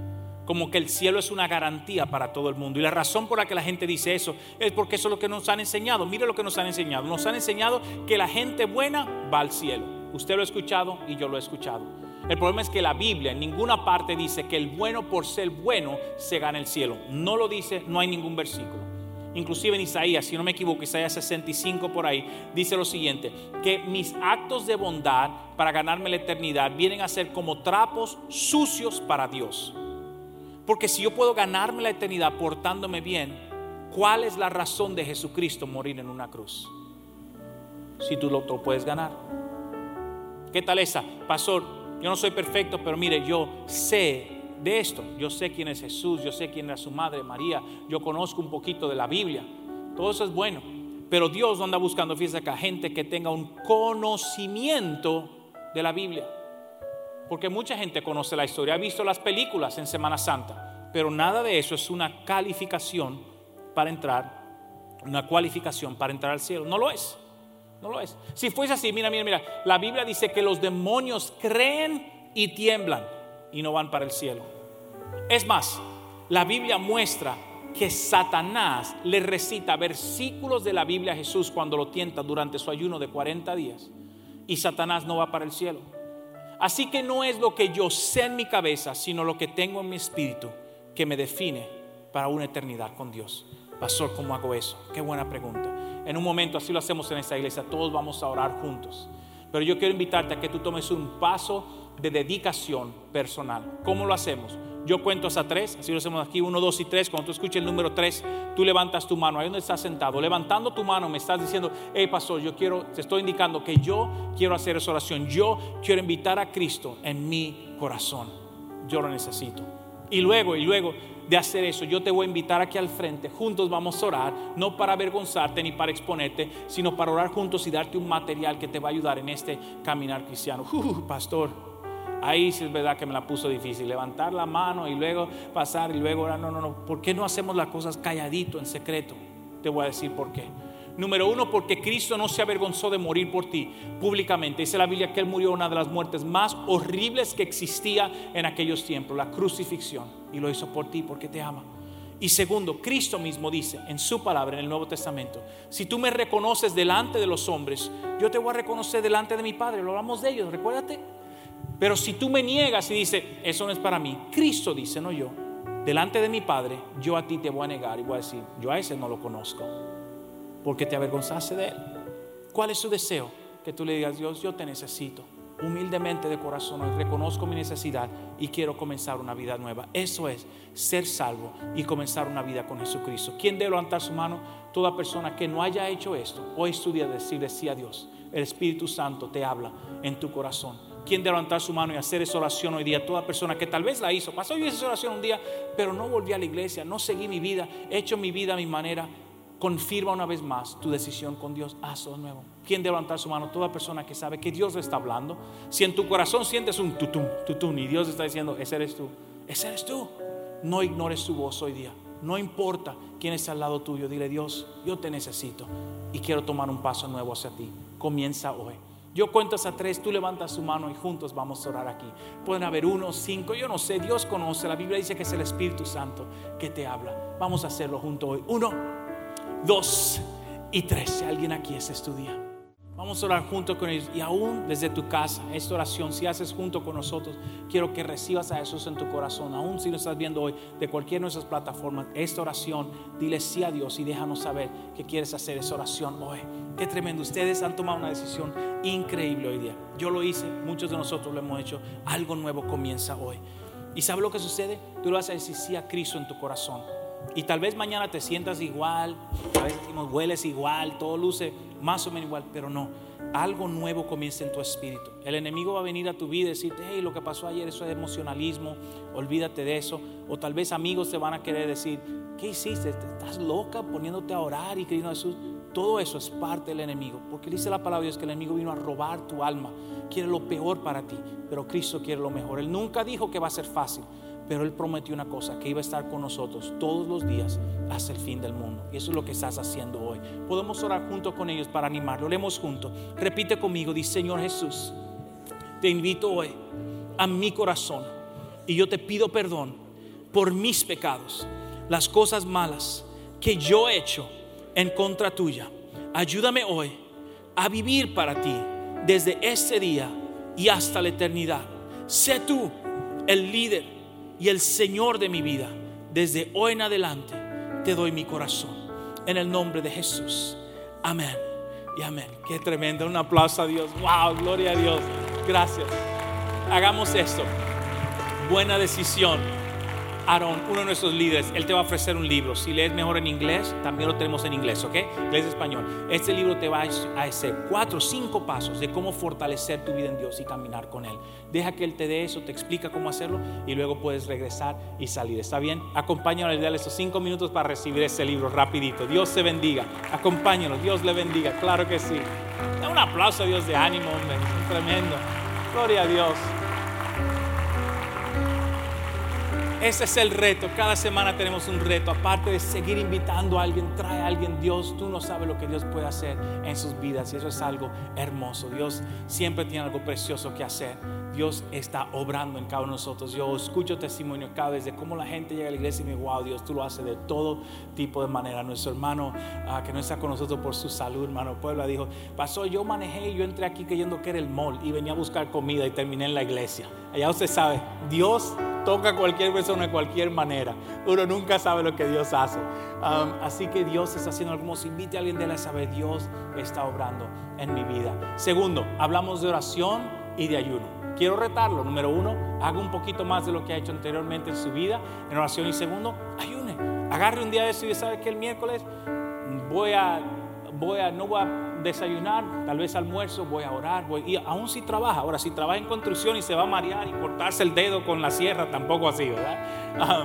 como que el cielo es una garantía para todo el mundo. Y la razón por la que la gente dice eso es porque eso es lo que nos han enseñado. Mire lo que nos han enseñado. Nos han enseñado que la gente buena va al cielo. Usted lo ha escuchado y yo lo he escuchado. El problema es que la Biblia en ninguna parte dice que el bueno por ser bueno se gana el cielo. No lo dice, no hay ningún versículo. Inclusive en Isaías, si no me equivoco, Isaías 65 por ahí, dice lo siguiente, que mis actos de bondad para ganarme la eternidad vienen a ser como trapos sucios para Dios. Porque si yo puedo ganarme la eternidad portándome bien, ¿cuál es la razón de Jesucristo morir en una cruz? Si tú lo, puedes ganar. ¿Qué tal esa? Pastor, yo no soy perfecto, pero mire, yo sé de esto. Yo sé quién es Jesús, yo sé quién era su madre María, yo conozco un poquito de la Biblia. Todo eso es bueno. Pero Dios no anda buscando, fíjese acá, gente que tenga un conocimiento de la Biblia. Porque mucha gente conoce la historia, ha visto las películas en Semana Santa, pero nada de eso es una calificación para entrar, una cualificación para entrar al cielo. No lo es, no lo es. Si fuese así, mira, mira, mira, la Biblia dice que los demonios creen y tiemblan y no van para el cielo. Es más, la Biblia muestra que Satanás le recita versículos de la Biblia a Jesús cuando lo tienta durante su ayuno de 40 días y Satanás no va para el cielo. Así que no es lo que yo sé en mi cabeza, sino lo que tengo en mi espíritu que me define para una eternidad con Dios. Pastor, ¿cómo hago eso? Qué buena pregunta. En un momento así lo hacemos en esta iglesia, todos vamos a orar juntos. Pero yo quiero invitarte a que tú tomes un paso de dedicación personal. ¿Cómo lo hacemos? Yo cuento hasta tres, así lo hacemos aquí, uno, dos y tres. Cuando tú escuches el número tres, tú levantas tu mano, ahí donde estás sentado. Levantando tu mano me estás diciendo, hey pastor, yo quiero, te estoy indicando que yo quiero hacer esa oración. Yo quiero invitar a Cristo en mi corazón. Yo lo necesito. Y luego, y luego de hacer eso, yo te voy a invitar aquí al frente. Juntos vamos a orar, no para avergonzarte ni para exponerte, sino para orar juntos y darte un material que te va a ayudar en este caminar cristiano. Uh, pastor Ahí sí es verdad que me la puso difícil. Levantar la mano y luego pasar y luego orar. No, no, no. ¿Por qué no hacemos las cosas calladito, en secreto? Te voy a decir por qué. Número uno, porque Cristo no se avergonzó de morir por ti públicamente. Dice la Biblia que Él murió una de las muertes más horribles que existía en aquellos tiempos, la crucifixión. Y lo hizo por ti porque te ama. Y segundo, Cristo mismo dice en su palabra en el Nuevo Testamento, si tú me reconoces delante de los hombres, yo te voy a reconocer delante de mi Padre. Lo hablamos de ellos, recuérdate. Pero si tú me niegas y dices, eso no es para mí, Cristo dice, no yo, delante de mi Padre, yo a ti te voy a negar y voy a decir, yo a ese no lo conozco, porque te avergonzaste de él. ¿Cuál es su deseo? Que tú le digas, Dios, yo te necesito. Humildemente de corazón, reconozco mi necesidad y quiero comenzar una vida nueva. Eso es ser salvo y comenzar una vida con Jesucristo. ¿Quién debe levantar su mano? Toda persona que no haya hecho esto, hoy estudia decirle sí a Dios. El Espíritu Santo te habla en tu corazón quien de levantar su mano y hacer esa oración hoy día. Toda persona que tal vez la hizo, pasó yo esa oración un día, pero no volví a la iglesia, no seguí mi vida, he hecho mi vida a mi manera. Confirma una vez más tu decisión con Dios. Hazlo de nuevo. ¿Quién de levantar su mano? Toda persona que sabe que Dios le está hablando. Si en tu corazón sientes un tutum, tutum, y Dios está diciendo, ese eres tú, ese eres tú. No ignores su voz hoy día. No importa quién está al lado tuyo. Dile, Dios, yo te necesito y quiero tomar un paso nuevo hacia ti. Comienza hoy. Yo cuento hasta tres, tú levantas tu mano y juntos vamos a orar aquí. Pueden haber uno, cinco, yo no sé, Dios conoce. La Biblia dice que es el Espíritu Santo que te habla. Vamos a hacerlo juntos hoy. Uno, dos y tres. Si alguien aquí es tu día. Vamos a orar junto con ellos. Y aún desde tu casa, esta oración, si haces junto con nosotros, quiero que recibas a Jesús en tu corazón. Aún si lo estás viendo hoy de cualquiera de nuestras plataformas, esta oración, dile sí a Dios y déjanos saber que quieres hacer esa oración hoy. Qué tremendo. Ustedes han tomado una decisión increíble hoy día. Yo lo hice, muchos de nosotros lo hemos hecho. Algo nuevo comienza hoy. ¿Y sabes lo que sucede? Tú lo vas a decir sí a Cristo en tu corazón. Y tal vez mañana te sientas igual, a veces decimos hueles igual, todo luce más o menos igual, pero no. Algo nuevo comienza en tu espíritu. El enemigo va a venir a tu vida y decirte, hey, lo que pasó ayer, eso es emocionalismo, olvídate de eso. O tal vez amigos te van a querer decir, ¿qué hiciste? ¿Estás loca poniéndote a orar y creyendo a Jesús? Todo eso es parte del enemigo, porque dice la palabra de Dios que el enemigo vino a robar tu alma, quiere lo peor para ti, pero Cristo quiere lo mejor. Él nunca dijo que va a ser fácil, pero Él prometió una cosa, que iba a estar con nosotros todos los días hasta el fin del mundo. Y eso es lo que estás haciendo hoy. Podemos orar junto con ellos para animarlo. Leemos juntos. Repite conmigo, dice Señor Jesús, te invito hoy a mi corazón y yo te pido perdón por mis pecados, las cosas malas que yo he hecho en contra tuya. Ayúdame hoy a vivir para ti desde este día y hasta la eternidad. Sé tú el líder y el Señor de mi vida. Desde hoy en adelante te doy mi corazón. En el nombre de Jesús. Amén. Y amén. Qué tremendo. Un aplauso a Dios. Wow, gloria a Dios. Gracias. Hagamos esto. Buena decisión. Aaron, uno de nuestros líderes, él te va a ofrecer un libro. Si lees mejor en inglés, también lo tenemos en inglés, ¿ok? Inglés español. Este libro te va a hacer cuatro cinco pasos de cómo fortalecer tu vida en Dios y caminar con Él. Deja que Él te dé eso, te explica cómo hacerlo y luego puedes regresar y salir. ¿Está bien? Acompáñanos, dale esos cinco minutos para recibir ese libro rapidito. Dios se bendiga. Acompáñanos, Dios le bendiga. Claro que sí. Da un aplauso a Dios de ánimo, hombre. Tremendo. Gloria a Dios. Ese es el reto. Cada semana tenemos un reto. Aparte de seguir invitando a alguien, trae a alguien. Dios, tú no sabes lo que Dios puede hacer en sus vidas. Y eso es algo hermoso. Dios siempre tiene algo precioso que hacer. Dios está obrando en cada uno de nosotros. Yo escucho testimonio cada vez de cómo la gente llega a la iglesia y me dice, wow, Dios, tú lo haces de todo tipo de manera. Nuestro hermano ah, que no está con nosotros por su salud, hermano Puebla, dijo, pasó, yo manejé yo entré aquí creyendo que era el mall y venía a buscar comida y terminé en la iglesia. Allá usted sabe, Dios toca a cualquier persona de cualquier manera. Uno nunca sabe lo que Dios hace. Um, así que Dios está haciendo algo hermoso. Invite a alguien de él a saber, Dios está obrando en mi vida. Segundo, hablamos de oración y de ayuno. Quiero retarlo. Número uno, haga un poquito más de lo que ha hecho anteriormente en su vida en oración. Y segundo, ayune. Agarre un día de eso y sabe que el miércoles voy a, voy a, no voy a desayunar, tal vez almuerzo, voy a orar, voy, y aún si trabaja, ahora si trabaja en construcción y se va a marear y cortarse el dedo con la sierra, tampoco así, ¿verdad?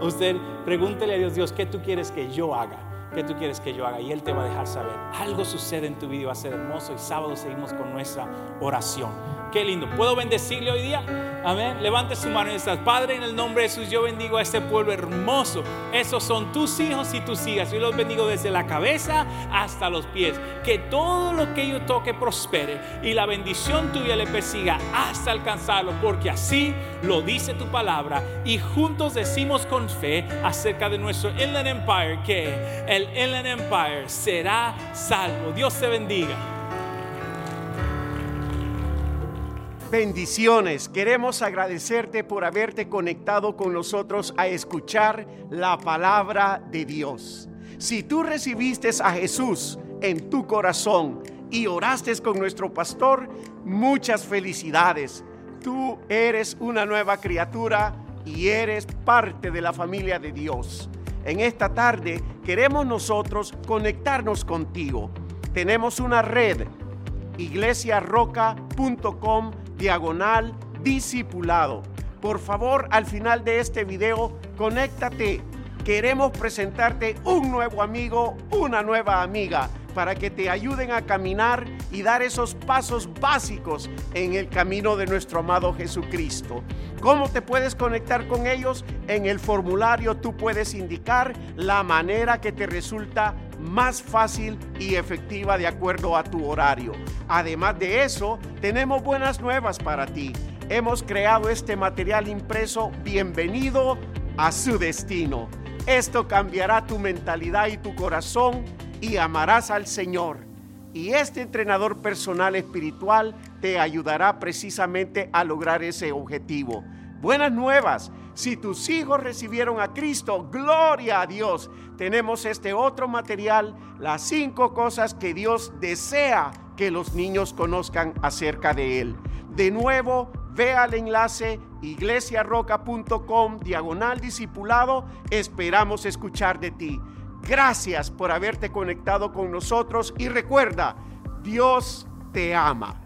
usted pregúntele a Dios, Dios, ¿qué tú quieres que yo haga? ¿Qué tú quieres que yo haga? Y Él te va a dejar saber. Algo sucede en tu vida va a ser hermoso. Y sábado seguimos con nuestra oración. Qué lindo. ¿Puedo bendecirle hoy día? Amén. Levante su mano y dice, Padre, en el nombre de Jesús, yo bendigo a este pueblo hermoso. Esos son tus hijos y tus hijas. Yo los bendigo desde la cabeza hasta los pies. Que todo lo que yo toque prospere y la bendición tuya le persiga hasta alcanzarlo. Porque así lo dice tu palabra. Y juntos decimos con fe acerca de nuestro Inland Empire que el Inland Empire será salvo. Dios te bendiga. Bendiciones. Queremos agradecerte por haberte conectado con nosotros a escuchar la palabra de Dios. Si tú recibiste a Jesús en tu corazón y oraste con nuestro pastor, muchas felicidades. Tú eres una nueva criatura y eres parte de la familia de Dios. En esta tarde queremos nosotros conectarnos contigo. Tenemos una red, iglesiarroca.com diagonal discipulado. Por favor, al final de este video, conéctate. Queremos presentarte un nuevo amigo, una nueva amiga, para que te ayuden a caminar y dar esos pasos básicos en el camino de nuestro amado Jesucristo. ¿Cómo te puedes conectar con ellos? En el formulario tú puedes indicar la manera que te resulta más fácil y efectiva de acuerdo a tu horario. Además de eso, tenemos buenas nuevas para ti. Hemos creado este material impreso Bienvenido a su destino. Esto cambiará tu mentalidad y tu corazón y amarás al Señor. Y este entrenador personal espiritual te ayudará precisamente a lograr ese objetivo. Buenas nuevas. Si tus hijos recibieron a Cristo, gloria a Dios. Tenemos este otro material, las cinco cosas que Dios desea que los niños conozcan acerca de Él. De nuevo, ve al enlace iglesiarroca.com diagonal discipulado. Esperamos escuchar de ti. Gracias por haberte conectado con nosotros y recuerda, Dios te ama.